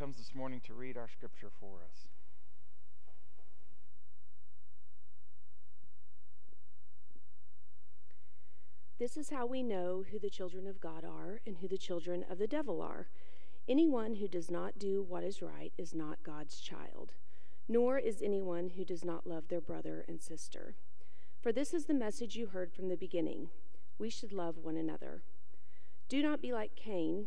comes this morning to read our scripture for us. This is how we know who the children of God are and who the children of the devil are. Anyone who does not do what is right is not God's child, nor is anyone who does not love their brother and sister. For this is the message you heard from the beginning we should love one another. Do not be like Cain,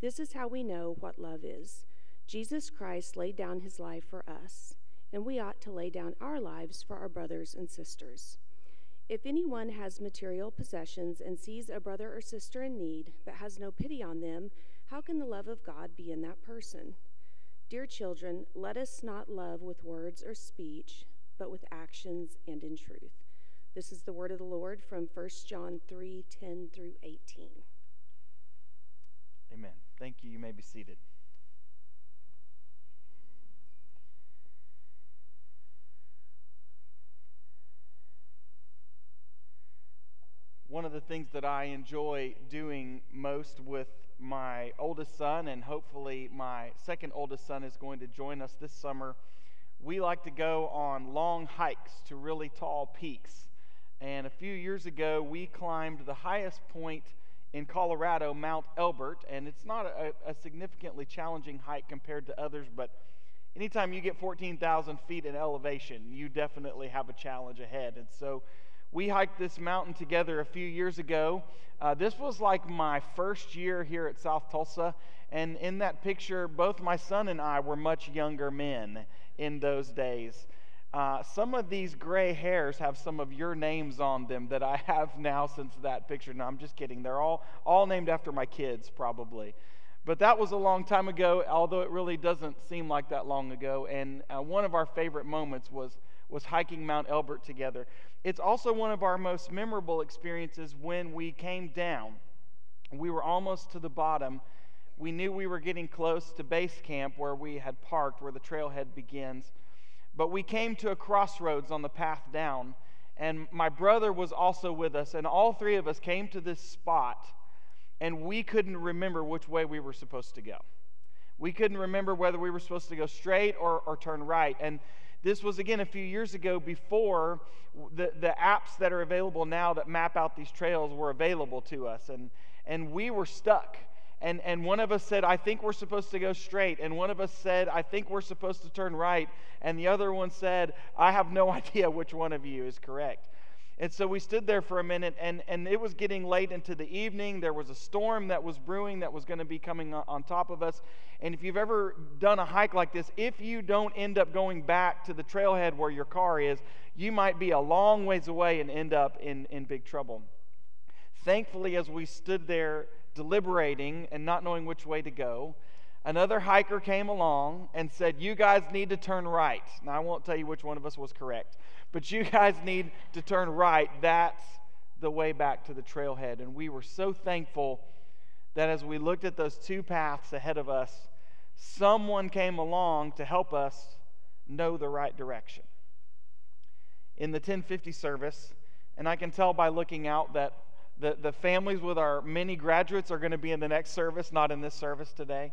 This is how we know what love is. Jesus Christ laid down his life for us, and we ought to lay down our lives for our brothers and sisters. If anyone has material possessions and sees a brother or sister in need, but has no pity on them, how can the love of God be in that person? Dear children, let us not love with words or speech, but with actions and in truth. This is the word of the Lord from 1 John 3 10 through 18. Amen. Thank you. You may be seated. one of the things that I enjoy doing most with my oldest son, and hopefully my second oldest son is going to join us this summer. We like to go on long hikes to really tall peaks. And a few years ago, we climbed the highest point in Colorado, Mount Elbert. And it's not a, a significantly challenging hike compared to others, but anytime you get 14,000 feet in elevation, you definitely have a challenge ahead. And so we hiked this mountain together a few years ago. Uh, this was like my first year here at South Tulsa. And in that picture, both my son and I were much younger men in those days. Uh, some of these gray hairs have some of your names on them that I have now since that picture. No, I'm just kidding. They're all, all named after my kids, probably. But that was a long time ago, although it really doesn't seem like that long ago. And uh, one of our favorite moments was, was hiking Mount Elbert together. It's also one of our most memorable experiences when we came down. We were almost to the bottom. We knew we were getting close to base camp where we had parked, where the trailhead begins. But we came to a crossroads on the path down, and my brother was also with us, and all three of us came to this spot, and we couldn't remember which way we were supposed to go. We couldn't remember whether we were supposed to go straight or, or turn right. And this was, again, a few years ago before the, the apps that are available now that map out these trails were available to us. And, and we were stuck. And, and one of us said, I think we're supposed to go straight. And one of us said, I think we're supposed to turn right. And the other one said, I have no idea which one of you is correct. And so we stood there for a minute, and, and it was getting late into the evening. There was a storm that was brewing that was going to be coming on top of us. And if you've ever done a hike like this, if you don't end up going back to the trailhead where your car is, you might be a long ways away and end up in, in big trouble. Thankfully, as we stood there deliberating and not knowing which way to go, another hiker came along and said, You guys need to turn right. Now, I won't tell you which one of us was correct but you guys need to turn right. That's the way back to the trailhead. And we were so thankful that as we looked at those two paths ahead of us, someone came along to help us know the right direction. In the 1050 service, and I can tell by looking out that the, the families with our many graduates are going to be in the next service, not in this service today.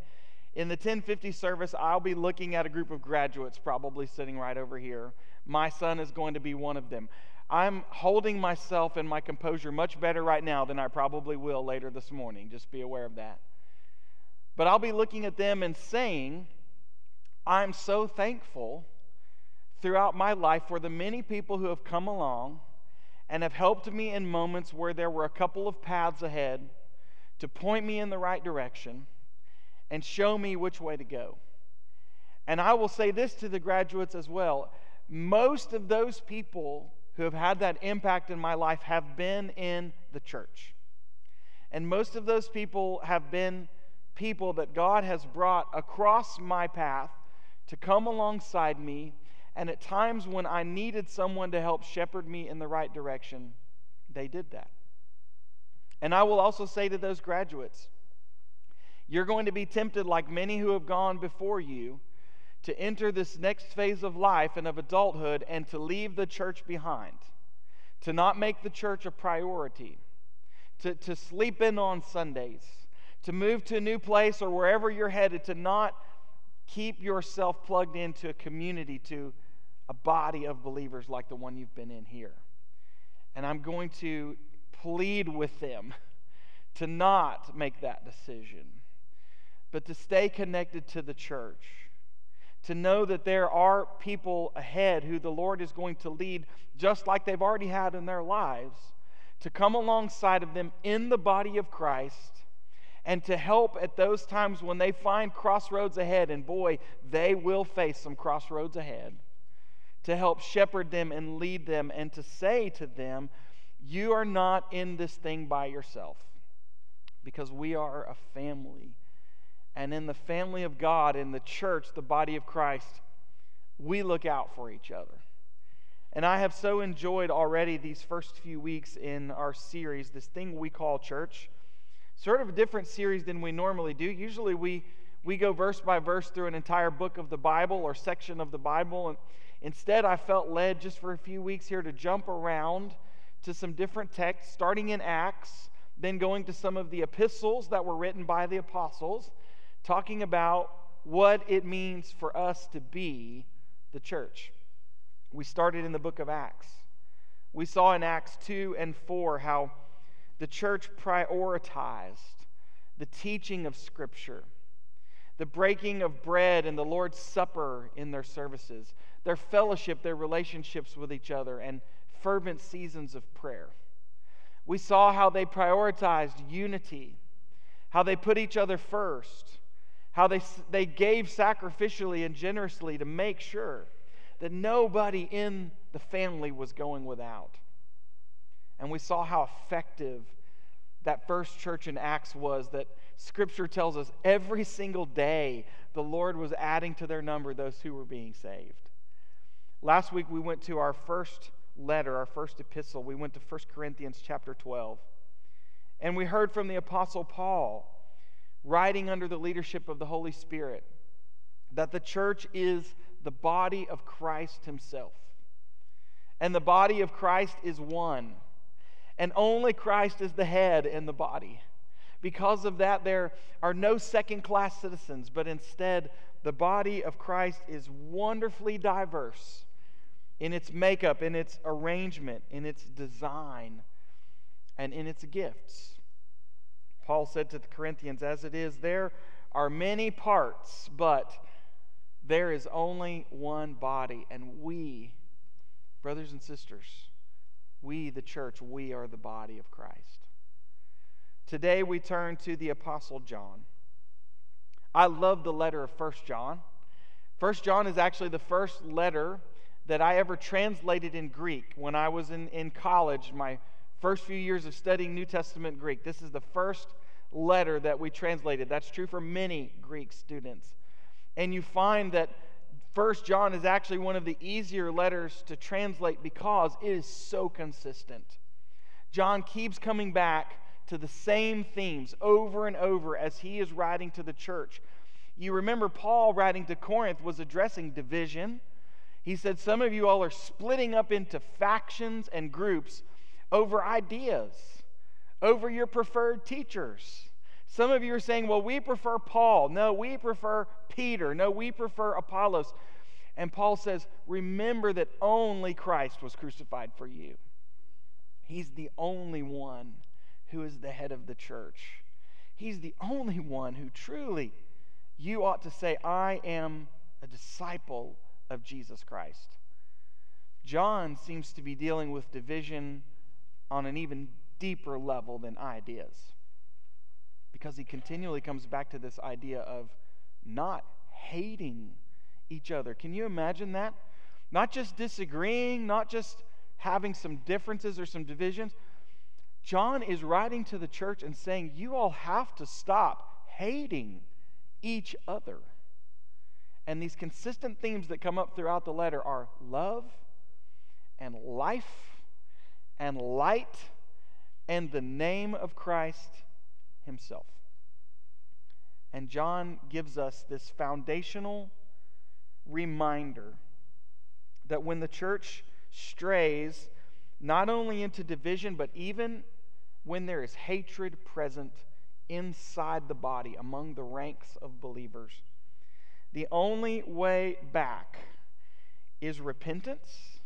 In the 1050 service, I'll be looking at a group of graduates probably sitting right over here. My son is going to be one of them. I'm holding myself and my composure much better right now than I probably will later this morning. Just be aware of that. But I'll be looking at them and saying, I'm so thankful throughout my life for the many people who have come along and have helped me in moments where there were a couple of paths ahead to point me in the right direction and show me which way to go. And I will say this to the graduates as well most of those people who have had that impact in my life have been in the church. And most of those people have been people that God has brought across my path to come alongside me, and at times when I needed someone to help shepherd me in the right direction, they did that. And I will also say to those graduates, you're going to be tempted, like many who have gone before you, to enter this next phase of life and of adulthood and to leave the church behind, to not make the church a priority, to, to sleep in on Sundays, to move to a new place or wherever you're headed, to not keep yourself plugged into a community, to a body of believers like the one you've been in here. And I'm going to plead with them to not make that decision, but to stay connected to the church. To know that there are people ahead who the Lord is going to lead, just like they've already had in their lives, to come alongside of them in the body of Christ and to help at those times when they find crossroads ahead, and boy, they will face some crossroads ahead, to help shepherd them and lead them, and to say to them, You are not in this thing by yourself, because we are a family. And in the family of God, in the church, the body of Christ, we look out for each other. And I have so enjoyed already these first few weeks in our series, this thing we call church sort of a different series than we normally do. Usually we, we go verse by verse through an entire book of the Bible or section of the Bible. And instead, I felt led just for a few weeks here to jump around to some different texts, starting in Acts, then going to some of the epistles that were written by the apostles, talking about what it means for us to be the church. We started in the book of Acts. We saw in Acts 2 and 4 how the church prioritized the teaching of Scripture, the breaking of bread and the Lord's Supper in their services, their fellowship, their relationships with each other, and fervent seasons of prayer. We saw how they prioritized unity, how they put each other first, how they, they gave sacrificially and generously to make sure that nobody in the family was going without. And we saw how effective that first church in Acts was that Scripture tells us every single day the Lord was adding to their number those who were being saved. Last week we went to our first letter, our first epistle. We went to 1 Corinthians chapter 12. And we heard from the Apostle Paul, writing under the leadership of the Holy Spirit, that the church is the body of Christ Himself. And the body of Christ is one and only Christ is the head in the body. Because of that, there are no second class citizens, but instead, the body of Christ is wonderfully diverse in its makeup, in its arrangement, in its design, and in its gifts. Paul said to the Corinthians, As it is, there are many parts, but there is only one body, and we, brothers and sisters, we, the church, we are the body of Christ. Today we turn to the Apostle John. I love the letter of First John. First John is actually the first letter that I ever translated in Greek when I was in, in college, my first few years of studying New Testament Greek. This is the first letter that we translated. That's true for many Greek students. And you find that First John is actually one of the easier letters to translate because it is so consistent. John keeps coming back to the same themes over and over as he is writing to the church. You remember Paul writing to Corinth was addressing division. He said, Some of you all are splitting up into factions and groups over ideas, over your preferred teachers. Some of you are saying, well, we prefer Paul. No, we prefer Peter. No, we prefer Apollos. And Paul says, remember that only Christ was crucified for you. He's the only one who is the head of the church. He's the only one who truly you ought to say, I am a disciple of Jesus Christ. John seems to be dealing with division on an even deeper level than ideas because he continually comes back to this idea of not hating each other. Can you imagine that? Not just disagreeing, not just having some differences or some divisions. John is writing to the church and saying, You all have to stop hating each other. And these consistent themes that come up throughout the letter are love and life and light and the name of Christ Himself. And John gives us this foundational reminder that when the church strays not only into division, but even when there is hatred present inside the body among the ranks of believers, the only way back is repentance,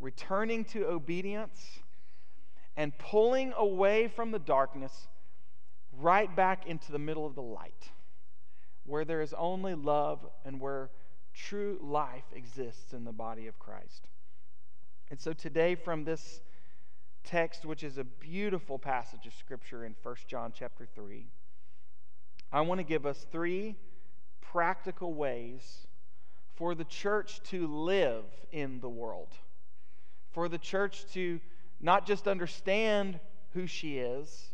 returning to obedience, and pulling away from the darkness right back into the middle of the light, where there is only love and where true life exists in the body of Christ. And so today, from this text, which is a beautiful passage of Scripture in 1 John chapter 3, I want to give us three practical ways for the church to live in the world, for the church to not just understand who she is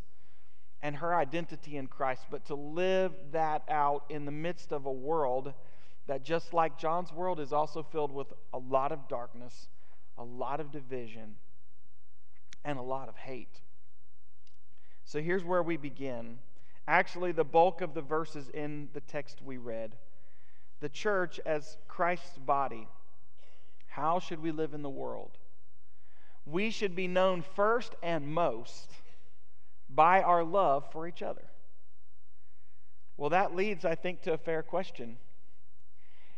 and her identity in Christ, but to live that out in the midst of a world that, just like John's world, is also filled with a lot of darkness, a lot of division, and a lot of hate. So here's where we begin. Actually, the bulk of the verses in the text we read. The church as Christ's body. How should we live in the world? We should be known first and most by our love for each other? Well, that leads, I think, to a fair question.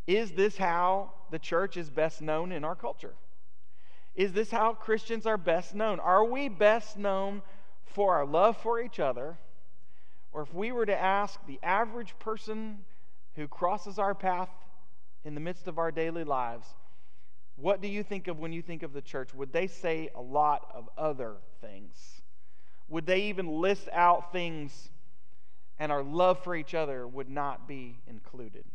Is this how the church is best known in our culture? Is this how Christians are best known? Are we best known for our love for each other? Or if we were to ask the average person who crosses our path in the midst of our daily lives, what do you think of when you think of the church? Would they say a lot of other things? Would they even list out things and our love for each other would not be included?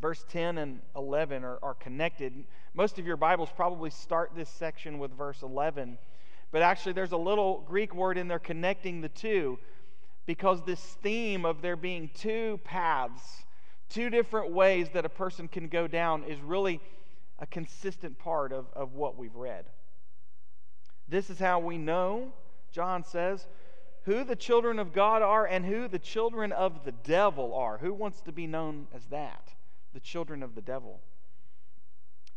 Verse 10 and 11 are, are connected. Most of your Bibles probably start this section with verse 11, but actually, there's a little Greek word in there connecting the two because this theme of there being two paths, two different ways that a person can go down, is really a consistent part of, of what we've read. This is how we know John says, who the children of God are and who the children of the devil are. Who wants to be known as that? The children of the devil.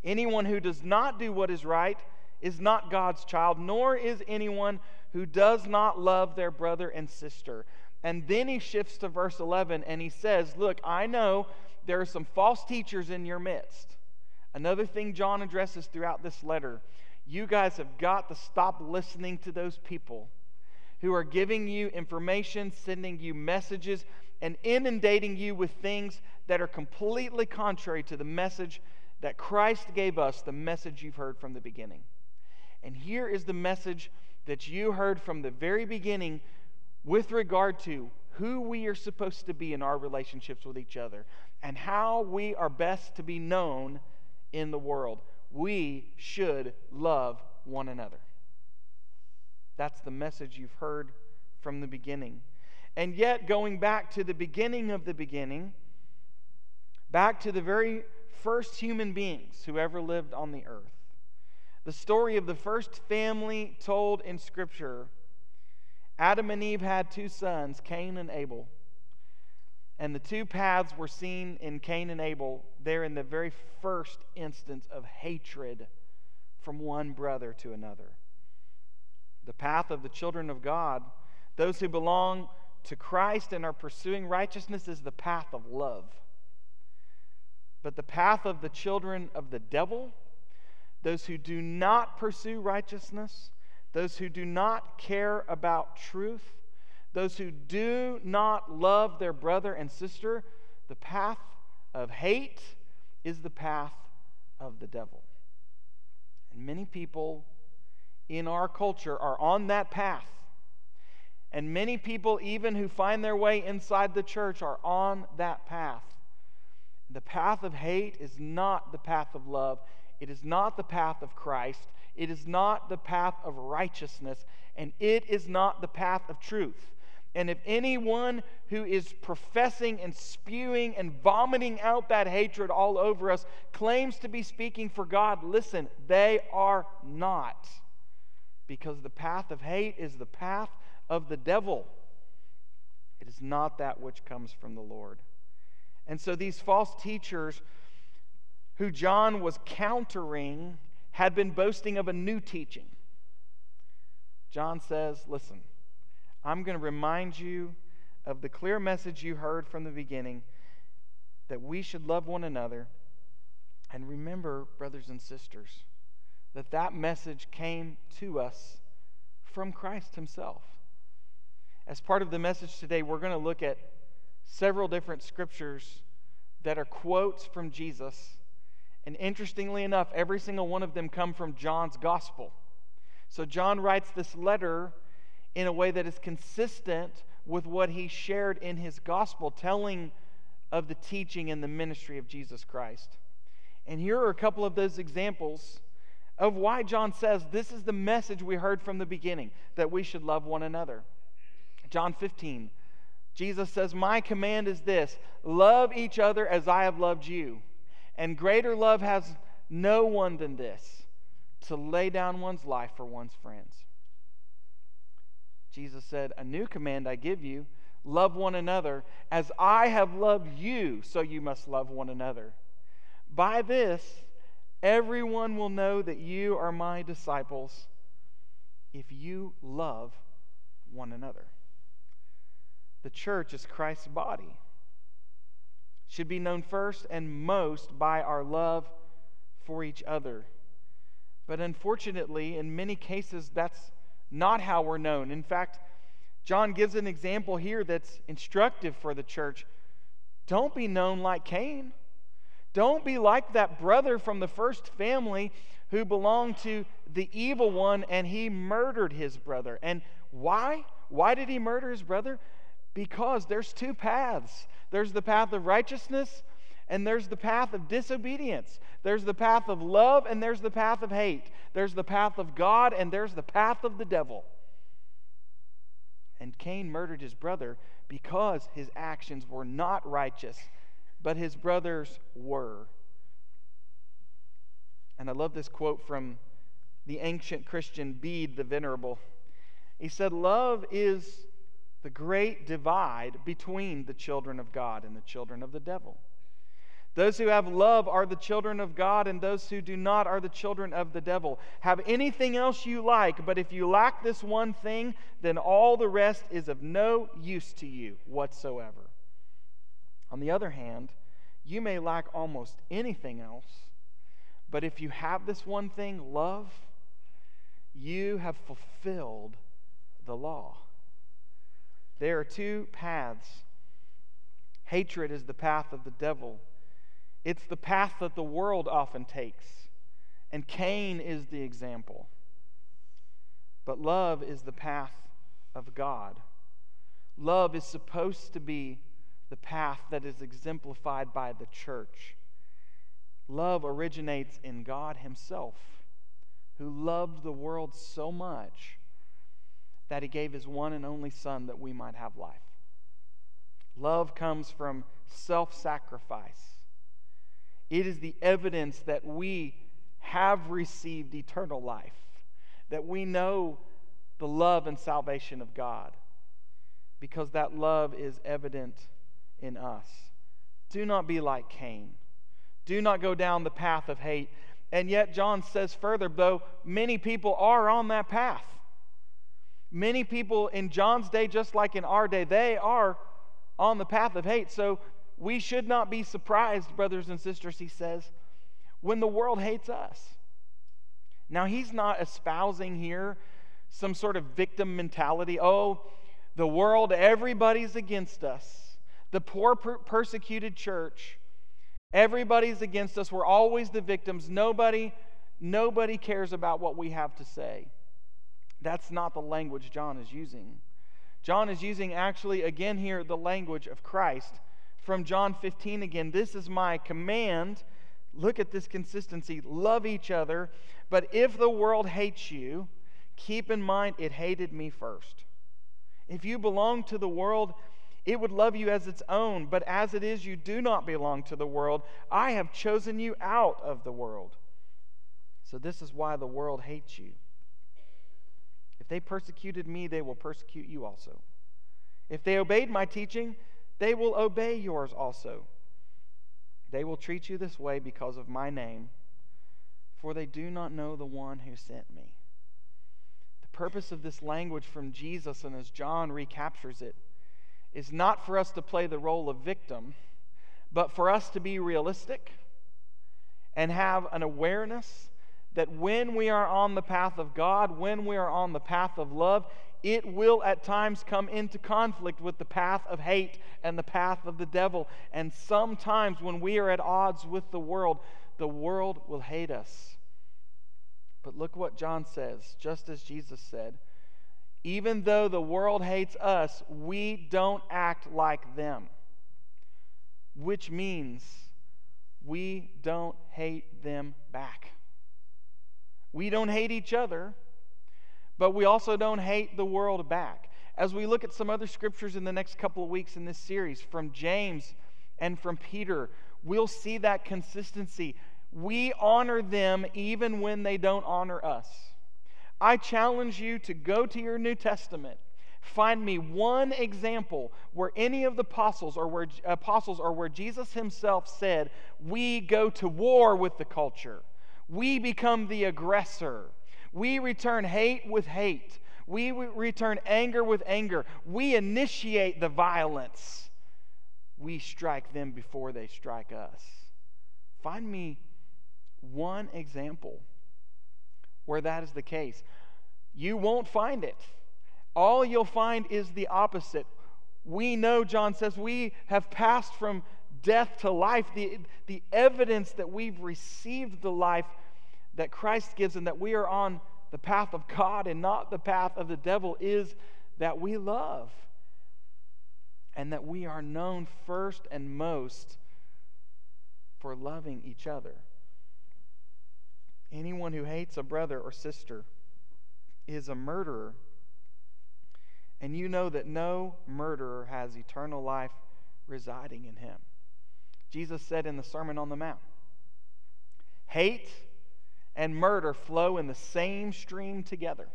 Anyone who does not do what is right is not God's child, nor is anyone who does not love their brother and sister. And then he shifts to verse 11 and he says, Look, I know there are some false teachers in your midst. Another thing John addresses throughout this letter you guys have got to stop listening to those people who are giving you information, sending you messages, and inundating you with things that are completely contrary to the message that Christ gave us, the message you've heard from the beginning. And here is the message that you heard from the very beginning with regard to who we are supposed to be in our relationships with each other and how we are best to be known in the world we should love one another. That's the message you've heard from the beginning. And yet, going back to the beginning of the beginning, back to the very first human beings who ever lived on the earth, the story of the first family told in Scripture Adam and Eve had two sons, Cain and Abel. And the two paths were seen in Cain and Abel there in the very first instance of hatred from one brother to another. The path of the children of God, those who belong to Christ and are pursuing righteousness, is the path of love. But the path of the children of the devil, those who do not pursue righteousness, those who do not care about truth, those who do not love their brother and sister, the path of hate is the path of the devil. And many people in our culture are on that path. And many people, even who find their way inside the church, are on that path. The path of hate is not the path of love. It is not the path of Christ. It is not the path of righteousness. And it is not the path of truth. And if anyone who is professing and spewing and vomiting out that hatred all over us claims to be speaking for God, listen, they are not. Because the path of hate is the path of the devil. It is not that which comes from the Lord. And so these false teachers who John was countering had been boasting of a new teaching. John says, Listen, I'm going to remind you of the clear message you heard from the beginning that we should love one another. And remember, brothers and sisters, that that message came to us from Christ Himself. As part of the message today, we're going to look at several different scriptures that are quotes from Jesus. And interestingly enough, every single one of them come from John's gospel. So John writes this letter in a way that is consistent with what he shared in his gospel, telling of the teaching and the ministry of Jesus Christ. And here are a couple of those examples of why John says this is the message we heard from the beginning that we should love one another. John 15, Jesus says, My command is this love each other as I have loved you. And greater love has no one than this to lay down one's life for one's friends. Jesus said, A new command I give you love one another as I have loved you, so you must love one another. By this, everyone will know that you are my disciples if you love one another. The church is Christ's body. Should be known first and most by our love for each other. But unfortunately, in many cases, that's not how we're known. In fact, John gives an example here that's instructive for the church. Don't be known like Cain. Don't be like that brother from the first family who belonged to the evil one and he murdered his brother. And why? Why did he murder his brother? Because there's two paths there's the path of righteousness and there's the path of disobedience. There's the path of love, and there's the path of hate. There's the path of God, and there's the path of the devil. And Cain murdered his brother because his actions were not righteous, but his brothers were. And I love this quote from the ancient Christian Bede the Venerable. He said, Love is the great divide between the children of God and the children of the devil. Those who have love are the children of God, and those who do not are the children of the devil. Have anything else you like, but if you lack this one thing, then all the rest is of no use to you whatsoever. On the other hand, you may lack almost anything else, but if you have this one thing, love, you have fulfilled the law. There are two paths. Hatred is the path of the devil it's the path that the world often takes. And Cain is the example. But love is the path of God. Love is supposed to be the path that is exemplified by the church. Love originates in God Himself, who loved the world so much that He gave His one and only Son that we might have life. Love comes from self sacrifice it is the evidence that we have received eternal life, that we know the love and salvation of God, because that love is evident in us. Do not be like Cain. Do not go down the path of hate. And yet, John says further, though many people are on that path. Many people in John's day, just like in our day, they are on the path of hate. So we should not be surprised, brothers and sisters, he says, when the world hates us. Now, he's not espousing here some sort of victim mentality. Oh, the world, everybody's against us. The poor, per- persecuted church, everybody's against us. We're always the victims. Nobody, nobody cares about what we have to say. That's not the language John is using. John is using actually, again, here, the language of Christ from John 15 again. This is my command. Look at this consistency. Love each other. But if the world hates you, keep in mind it hated me first. If you belong to the world, it would love you as its own, but as it is, you do not belong to the world. I have chosen you out of the world. So this is why the world hates you. They persecuted me, they will persecute you also. If they obeyed my teaching, they will obey yours also. They will treat you this way because of my name, for they do not know the one who sent me. The purpose of this language from Jesus, and as John recaptures it, is not for us to play the role of victim, but for us to be realistic and have an awareness that when we are on the path of God, when we are on the path of love, it will at times come into conflict with the path of hate and the path of the devil. And sometimes when we are at odds with the world, the world will hate us. But look what John says, just as Jesus said even though the world hates us, we don't act like them, which means we don't hate them back. We don't hate each other, but we also don't hate the world back. As we look at some other scriptures in the next couple of weeks in this series from James and from Peter, we'll see that consistency. We honor them even when they don't honor us. I challenge you to go to your New Testament. Find me one example where any of the apostles or where apostles or where Jesus himself said, "We go to war with the culture. We become the aggressor. We return hate with hate. We return anger with anger. We initiate the violence. We strike them before they strike us." Find me one example where that is the case. You won't find it. All you'll find is the opposite. We know, John says, we have passed from death to life. The, the evidence that we've received the life that Christ gives and that we are on the path of God and not the path of the devil is that we love and that we are known first and most for loving each other. Anyone who hates a brother or sister is a murderer. And you know that no murderer has eternal life residing in him. Jesus said in the Sermon on the Mount hate and murder flow in the same stream together.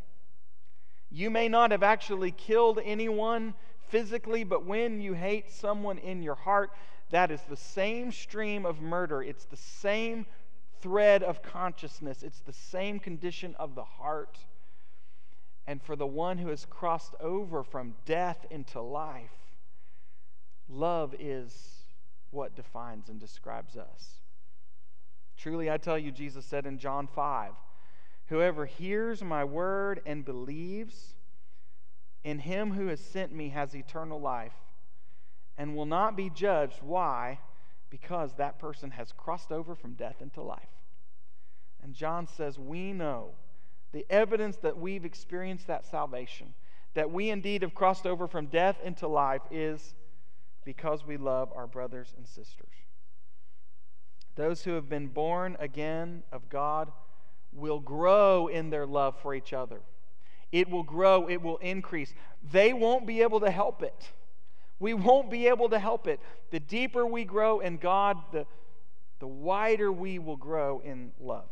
You may not have actually killed anyone physically, but when you hate someone in your heart, that is the same stream of murder. It's the same thread of consciousness, it's the same condition of the heart. And for the one who has crossed over from death into life, love is what defines and describes us. Truly, I tell you, Jesus said in John 5 Whoever hears my word and believes in him who has sent me has eternal life and will not be judged. Why? because that person has crossed over from death into life. And John says, We know the evidence that we've experienced that salvation, that we indeed have crossed over from death into life, is because we love our brothers and sisters. Those who have been born again of God will grow in their love for each other. It will grow, it will increase. They won't be able to help it. We won't be able to help it. The deeper we grow in God, the, the wider we will grow in love.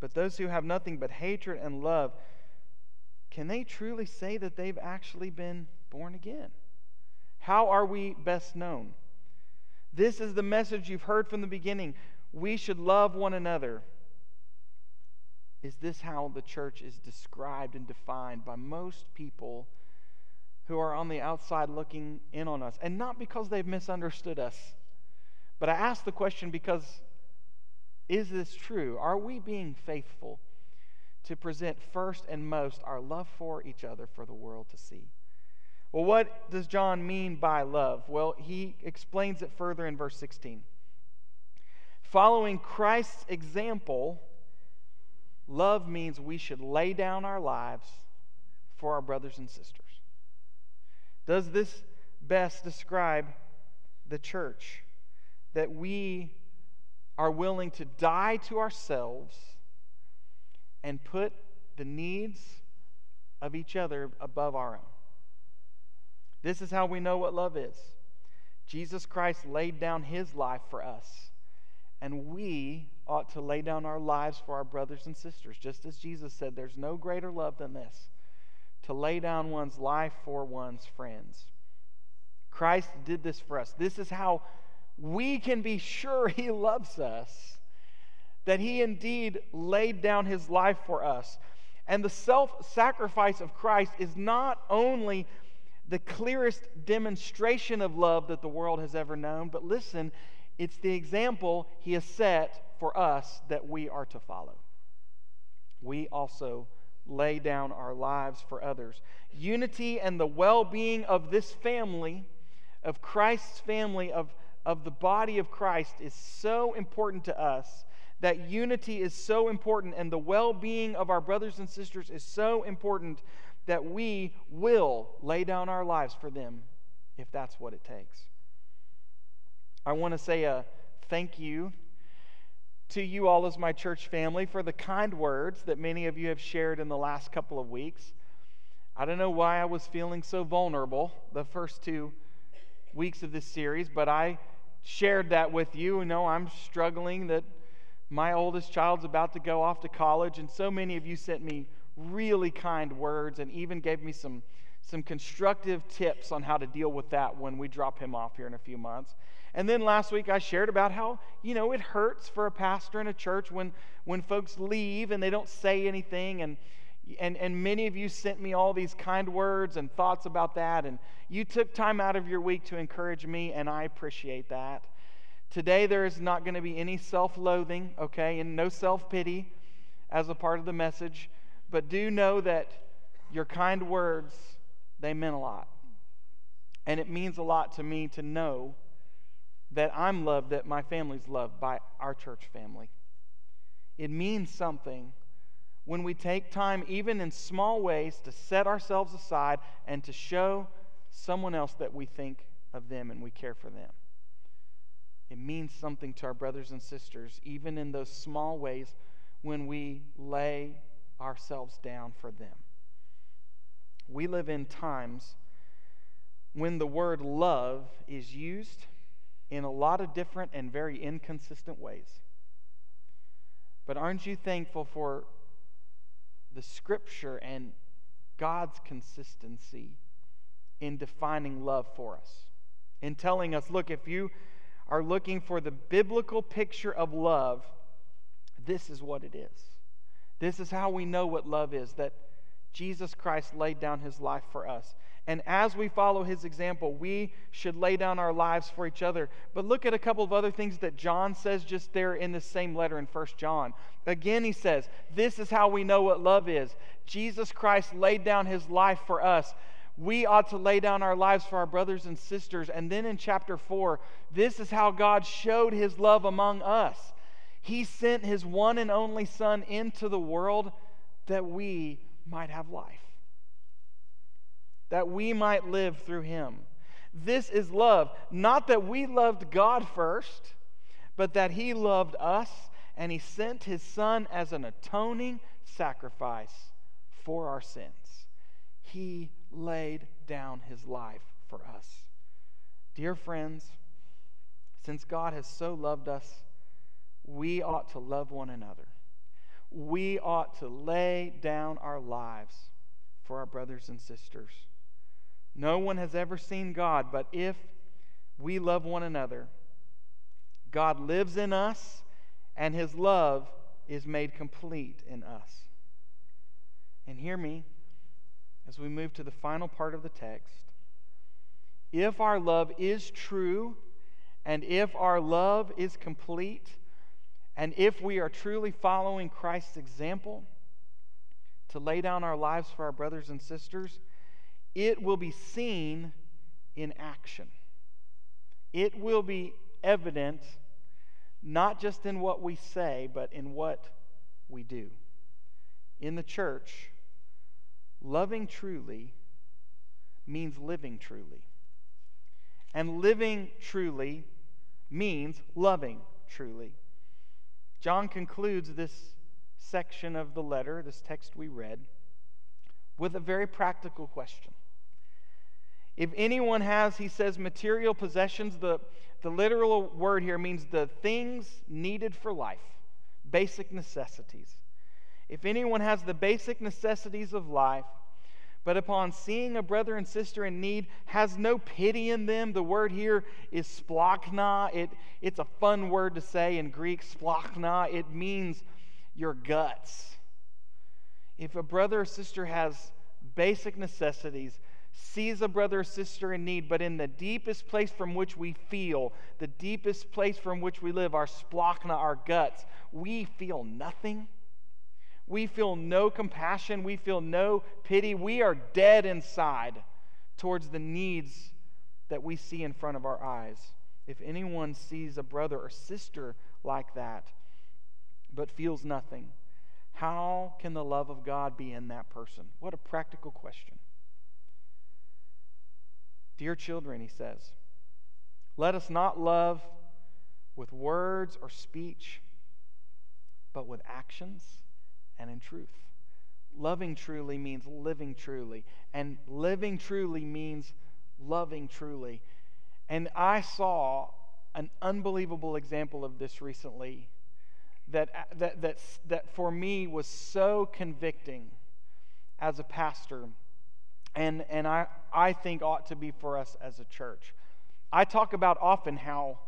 But those who have nothing but hatred and love, can they truly say that they've actually been born again? How are we best known? This is the message you've heard from the beginning. We should love one another. Is this how the church is described and defined by most people who are on the outside looking in on us. And not because they've misunderstood us, but I ask the question because is this true? Are we being faithful to present first and most our love for each other for the world to see? Well, what does John mean by love? Well, he explains it further in verse 16. Following Christ's example, love means we should lay down our lives for our brothers and sisters. Does this best describe the church? That we are willing to die to ourselves and put the needs of each other above our own. This is how we know what love is. Jesus Christ laid down his life for us, and we ought to lay down our lives for our brothers and sisters, just as Jesus said, there's no greater love than this to lay down one's life for one's friends. Christ did this for us. This is how we can be sure he loves us, that he indeed laid down his life for us. And the self sacrifice of Christ is not only the clearest demonstration of love that the world has ever known, but listen, it's the example he has set for us that we are to follow. We also lay down our lives for others. Unity and the well being of this family, of Christ's family, of, of the body of Christ, is so important to us. That unity is so important, and the well being of our brothers and sisters is so important that we will lay down our lives for them if that's what it takes. I want to say a thank you to you all as my church family for the kind words that many of you have shared in the last couple of weeks. I don't know why I was feeling so vulnerable the first two weeks of this series, but I shared that with you. You know, I'm struggling that my oldest child's about to go off to college, and so many of you sent me really kind words and even gave me some, some constructive tips on how to deal with that when we drop him off here in a few months. And then last week I shared about how, you know, it hurts for a pastor in a church when, when folks leave and they don't say anything. And, and, and many of you sent me all these kind words and thoughts about that. And you took time out of your week to encourage me, and I appreciate that. Today there is not going to be any self loathing, okay, and no self pity as a part of the message. But do know that your kind words, they meant a lot. And it means a lot to me to know that I'm loved, that my family's loved by our church family. It means something when we take time, even in small ways, to set ourselves aside and to show someone else that we think of them and we care for them. It means something to our brothers and sisters, even in those small ways when we lay ourselves down for them. We live in times when the word love is used in a lot of different and very inconsistent ways. But aren't you thankful for the scripture and God's consistency in defining love for us? In telling us, look, if you are looking for the biblical picture of love, this is what it is. This is how we know what love is that Jesus Christ laid down his life for us. And as we follow his example, we should lay down our lives for each other. But look at a couple of other things that John says just there in the same letter in First John. Again, he says, This is how we know what love is. Jesus Christ laid down his life for us. We ought to lay down our lives for our brothers and sisters. And then in chapter 4, this is how God showed his love among us. He sent his one and only Son into the world that we might have life that we might live through him. This is love. Not that we loved God first, but that he loved us and he sent his son as an atoning sacrifice for our sins. He laid down his life for us. Dear friends, since God has so loved us, we ought to love one another. We ought to lay down our lives for our brothers and sisters. No one has ever seen God, but if we love one another, God lives in us, and his love is made complete in us. And hear me as we move to the final part of the text. If our love is true, and if our love is complete, and if we are truly following Christ's example to lay down our lives for our brothers and sisters, it will be seen in action. It will be evident not just in what we say, but in what we do. In the church, loving truly means living truly. And living truly means loving truly. John concludes this section of the letter, this text we read, with a very practical question. If anyone has, he says, material possessions, the, the literal word here means the things needed for life, basic necessities. If anyone has the basic necessities of life, but upon seeing a brother and sister in need has no pity in them, the word here is splanchna. It, it's a fun word to say in Greek, splanchna. It means your guts. If a brother or sister has basic necessities, sees a brother or sister in need, but in the deepest place from which we feel, the deepest place from which we live, our splanchna, our guts, we feel nothing. We feel no compassion. We feel no pity. We are dead inside towards the needs that we see in front of our eyes. If anyone sees a brother or sister like that, but feels nothing, how can the love of God be in that person? What a practical question. Dear children, he says, let us not love with words or speech, but with actions and in truth. Loving truly means living truly, and living truly means loving truly. And I saw an unbelievable example of this recently that, uh, that, that, that for me was so convicting as a pastor and, and I, I think ought to be for us as a church. I talk about often how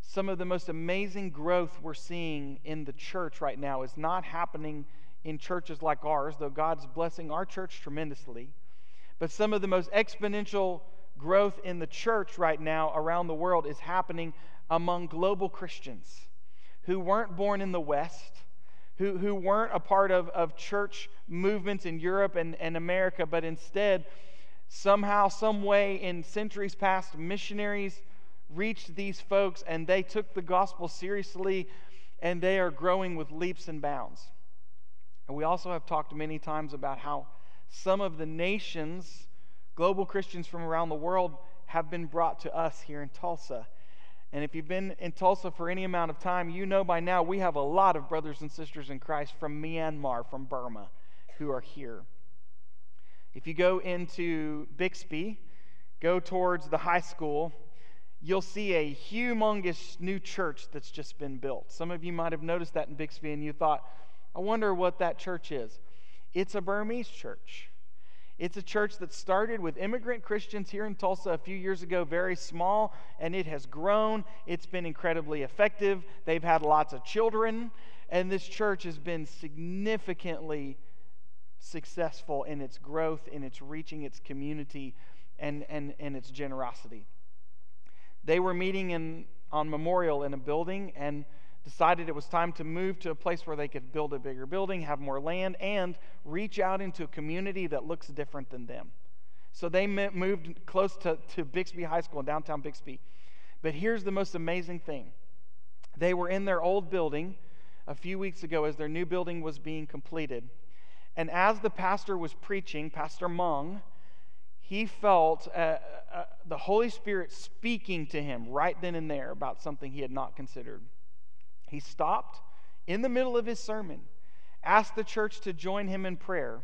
some of the most amazing growth we're seeing in the church right now is not happening in churches like ours, though God's blessing our church tremendously. But some of the most exponential growth in the church right now around the world is happening among global Christians who weren't born in the West, who, who weren't a part of, of church movements in Europe and, and America, but instead, somehow, some way in centuries past, missionaries reached these folks and they took the gospel seriously and they are growing with leaps and bounds. And we also have talked many times about how some of the nations, global Christians from around the world, have been brought to us here in Tulsa. And if you've been in Tulsa for any amount of time, you know by now we have a lot of brothers and sisters in Christ from Myanmar, from Burma, who are here. If you go into Bixby, go towards the high school, you'll see a humongous new church that's just been built. Some of you might have noticed that in Bixby and you thought, I wonder what that church is. It's a Burmese church. It's a church that started with immigrant Christians here in Tulsa a few years ago, very small, and it has grown. It's been incredibly effective. They've had lots of children, and this church has been significantly successful in its growth, in its reaching its community, and, and, and its generosity. They were meeting in, on Memorial in a building, and decided it was time to move to a place where they could build a bigger building, have more land, and reach out into a community that looks different than them. So they moved close to, to Bixby High School in downtown Bixby. But here's the most amazing thing they were in their old building a few weeks ago as their new building was being completed. And as the pastor was preaching, Pastor Mung, he felt uh, uh, the Holy Spirit speaking to him right then and there about something he had not considered. He stopped in the middle of his sermon, asked the church to join him in prayer.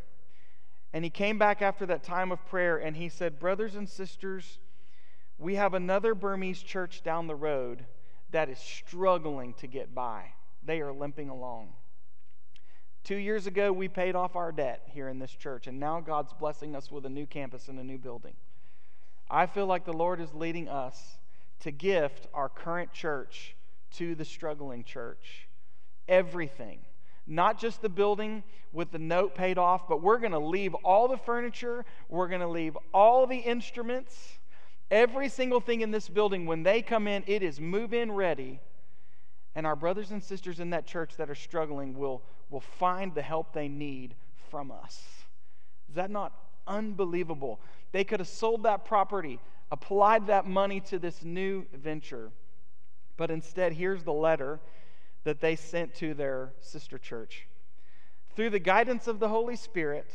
And he came back after that time of prayer and he said, Brothers and sisters, we have another Burmese church down the road that is struggling to get by. They are limping along. Two years ago, we paid off our debt here in this church, and now God's blessing us with a new campus and a new building. I feel like the Lord is leading us to gift our current church to the struggling church. Everything. Not just the building with the note paid off, but we're going to leave all the furniture, we're going to leave all the instruments, every single thing in this building. When they come in, it is move in ready. And our brothers and sisters in that church that are struggling will, will find the help they need from us. Is that not unbelievable? They could have sold that property, applied that money to this new venture. But instead, here's the letter that they sent to their sister church. Through the guidance of the Holy Spirit,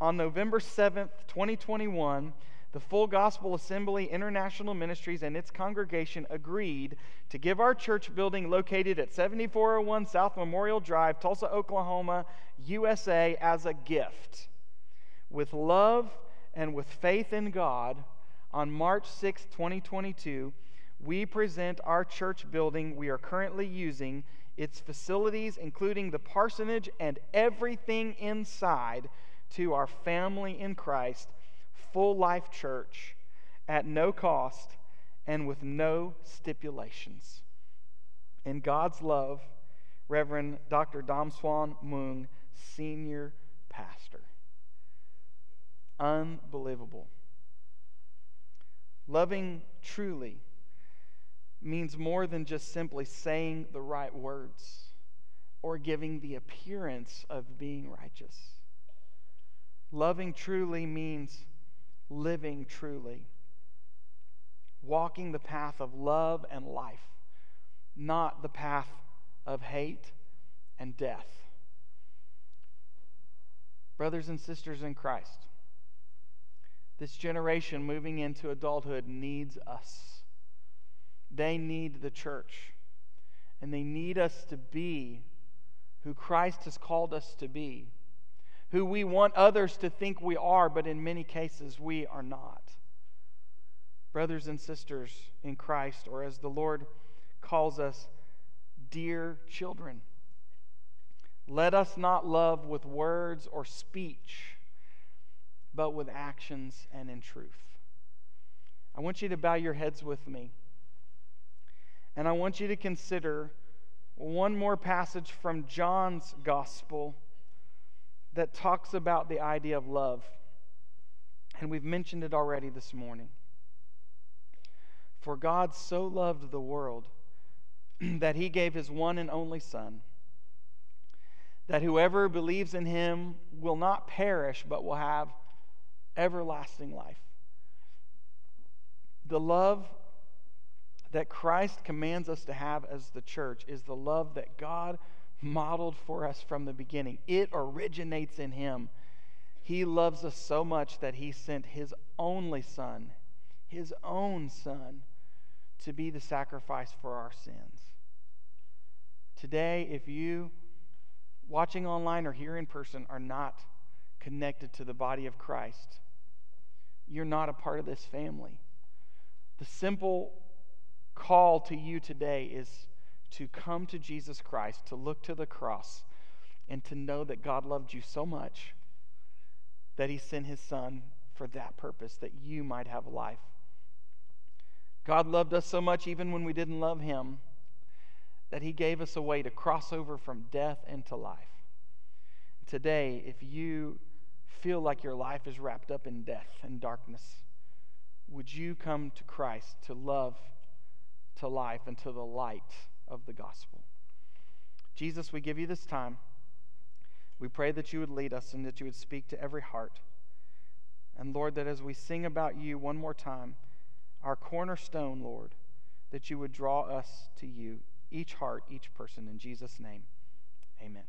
on November 7th, 2021, the Full Gospel Assembly International Ministries and its congregation agreed to give our church building located at 7401 South Memorial Drive, Tulsa, Oklahoma, USA, as a gift. with love and with faith in God, on March 6, 2022, we present our church building we are currently using, its facilities, including the parsonage and everything inside, to our family in Christ, Full Life Church, at no cost and with no stipulations. In God's love, Reverend Dr. Damswan Mung, Senior Pastor. Unbelievable. Loving truly means more than just simply saying the right words or giving the appearance of being righteous. Loving truly means living truly, walking the path of love and life, not the path of hate and death. Brothers and sisters in Christ, this generation moving into adulthood needs us. They need the church. And they need us to be who Christ has called us to be, who we want others to think we are, but in many cases we are not. Brothers and sisters in Christ, or as the Lord calls us, dear children. Let us not love with words or speech but with actions and in truth. I want you to bow your heads with me. And I want you to consider one more passage from John's gospel that talks about the idea of love. And we've mentioned it already this morning. For God so loved the world that he gave his one and only Son, that whoever believes in him will not perish but will have everlasting life. The love that Christ commands us to have as the church is the love that God modeled for us from the beginning. It originates in Him. He loves us so much that He sent His only Son, His own Son, to be the sacrifice for our sins. Today, if you watching online or here in person are not connected to the body of Christ, you're not a part of this family. The simple call to you today is to come to Jesus Christ, to look to the cross, and to know that God loved you so much that he sent his son for that purpose, that you might have life. God loved us so much even when we didn't love him that he gave us a way to cross over from death into life. Today, if you feel like your life is wrapped up in death and darkness, would you come to Christ to love, to life, and to the light of the gospel? Jesus, we give you this time. We pray that you would lead us and that you would speak to every heart. And Lord, that as we sing about you one more time, our cornerstone, Lord, that you would draw us to you, each heart, each person. In Jesus' name, amen.